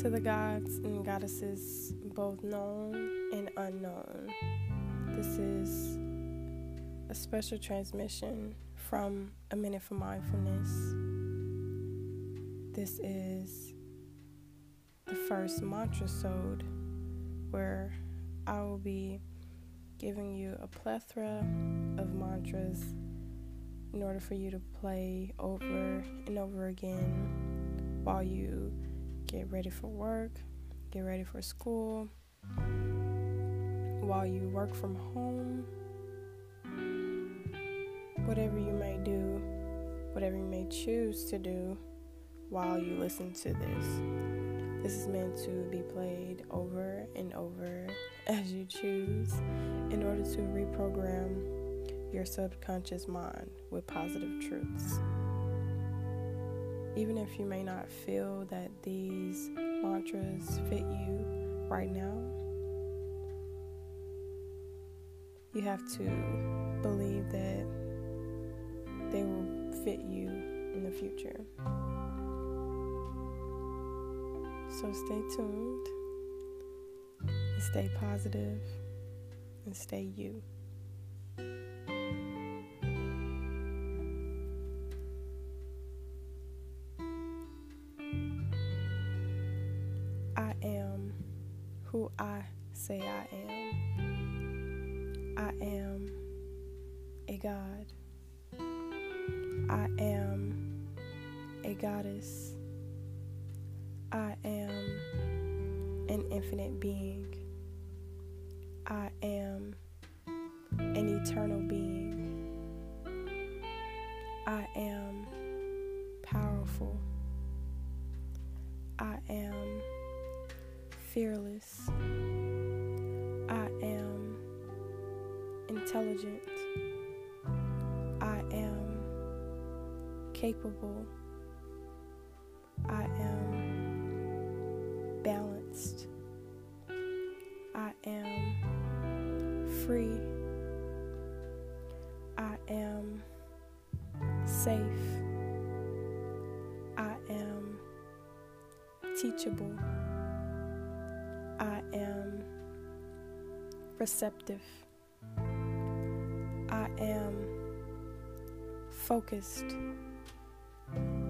To the gods and goddesses, both known and unknown, this is a special transmission from A Minute for Mindfulness. This is the first mantra sode where I will be giving you a plethora of mantras in order for you to play over and over again while you get ready for work, get ready for school, while you work from home, whatever you may do, whatever you may choose to do while you listen to this. This is meant to be played over and over as you choose in order to reprogram your subconscious mind with positive truths even if you may not feel that these mantras fit you right now, you have to believe that they will fit you in the future. So stay tuned and stay positive and stay you. Say I am. I am a God. I am a goddess. I am an infinite being. I am an eternal being. I am powerful. I am fearless. I am intelligent. I am capable. I am balanced. I am free. I am safe. I am teachable. Receptive. I am focused.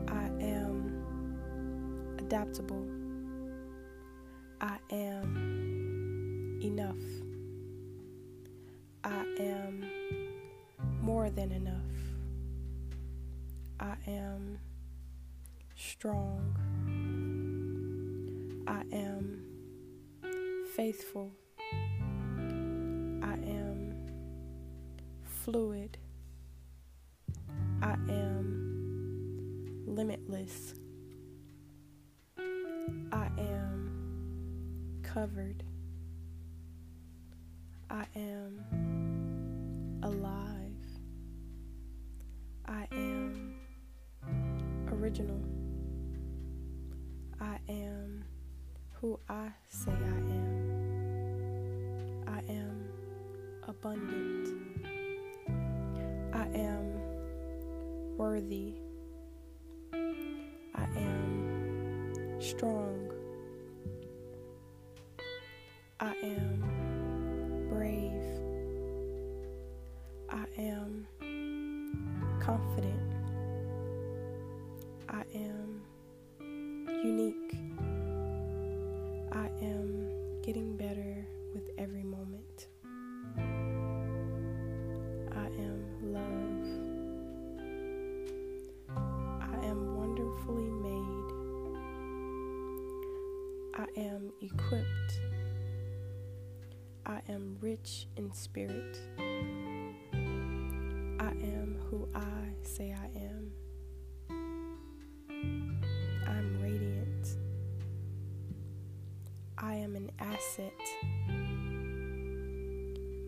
I am adaptable. I am enough. I am more than enough. I am strong. I am faithful. Fluid. I am limitless. I am covered. I am alive. I am original. I am who I say I am. I am abundant. I am worthy. I am strong. I am brave. I am confident. I am unique. I am getting better with every moment. Equipped. I am rich in spirit. I am who I say I am. I'm radiant. I am an asset.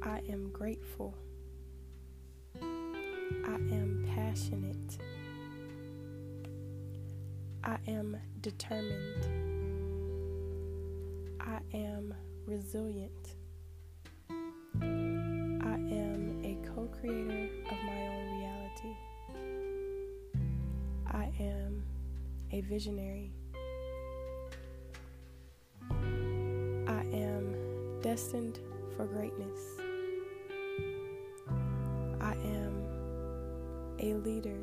I am grateful. I am passionate. I am determined. I am resilient. I am a co creator of my own reality. I am a visionary. I am destined for greatness. I am a leader.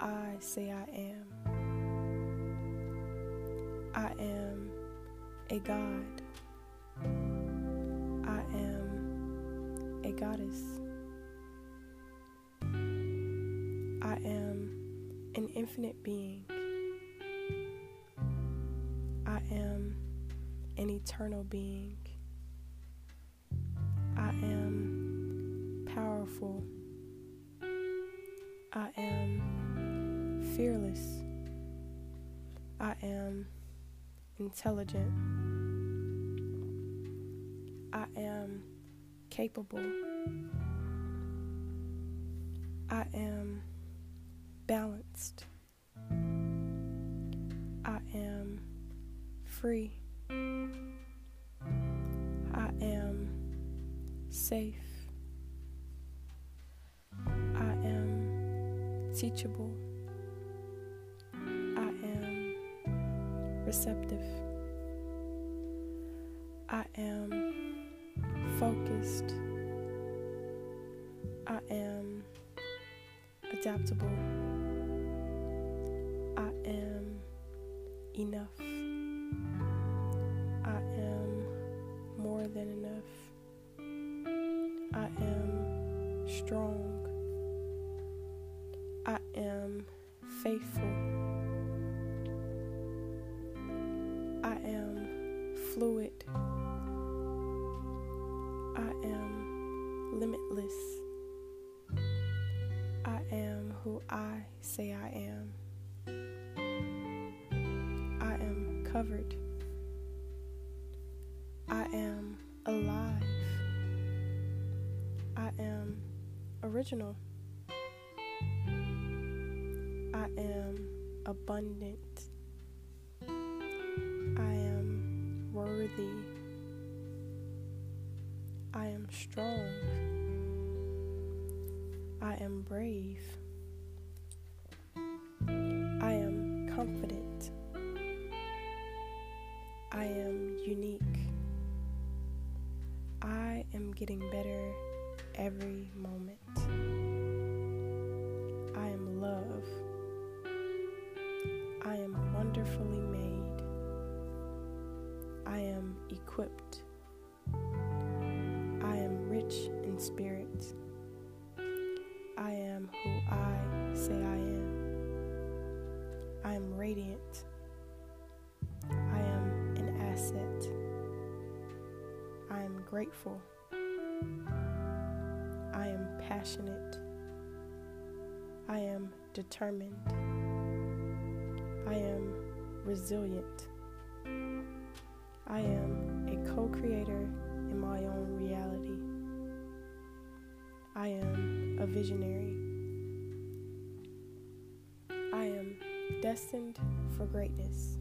I say I am. I am a God. I am a goddess. I am an infinite being. I am an eternal being. I am powerful. I am fearless. I am intelligent. I am capable. I am balanced. I am free. I am safe. I am teachable. Receptive. I am focused. I am adaptable. I am enough. I am more than enough. I am strong. I am faithful. Limitless. I am who I say I am. I am covered. I am alive. I am original. I am abundant. I am worthy. I am strong. I am brave. I am confident. I am unique. I am getting better every moment. I am love. I am wonderfully made. I am equipped. Grateful. I am passionate. I am determined. I am resilient. I am a co creator in my own reality. I am a visionary. I am destined for greatness.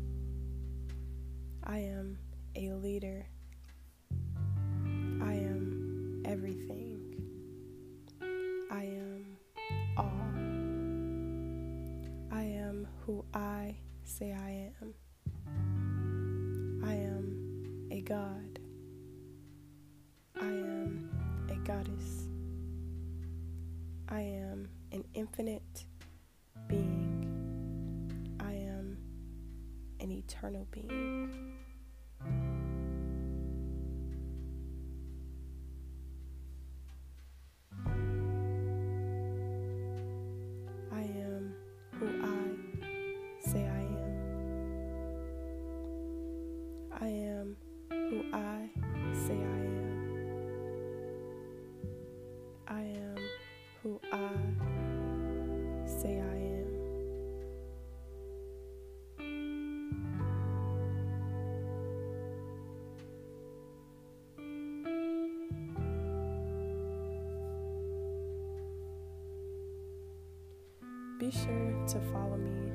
I am a leader. Everything. I am all. I am who I say I am. I am a God. I am a goddess. I am an infinite being. I am an eternal being. Be sure to follow me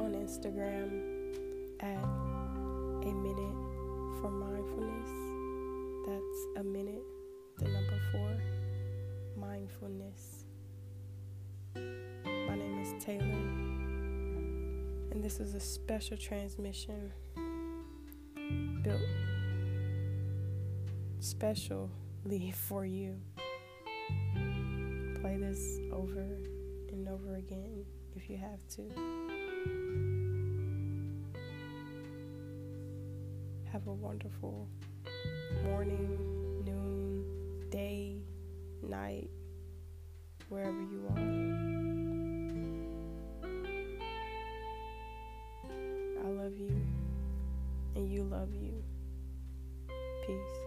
on Instagram at a minute for mindfulness. That's a minute, the number four, mindfulness. My name is Taylor, and this is a special transmission built specially for you. Play this over and over again if you have to. Have a wonderful morning, noon, day, night, wherever you are. I love you, and you love you. Peace.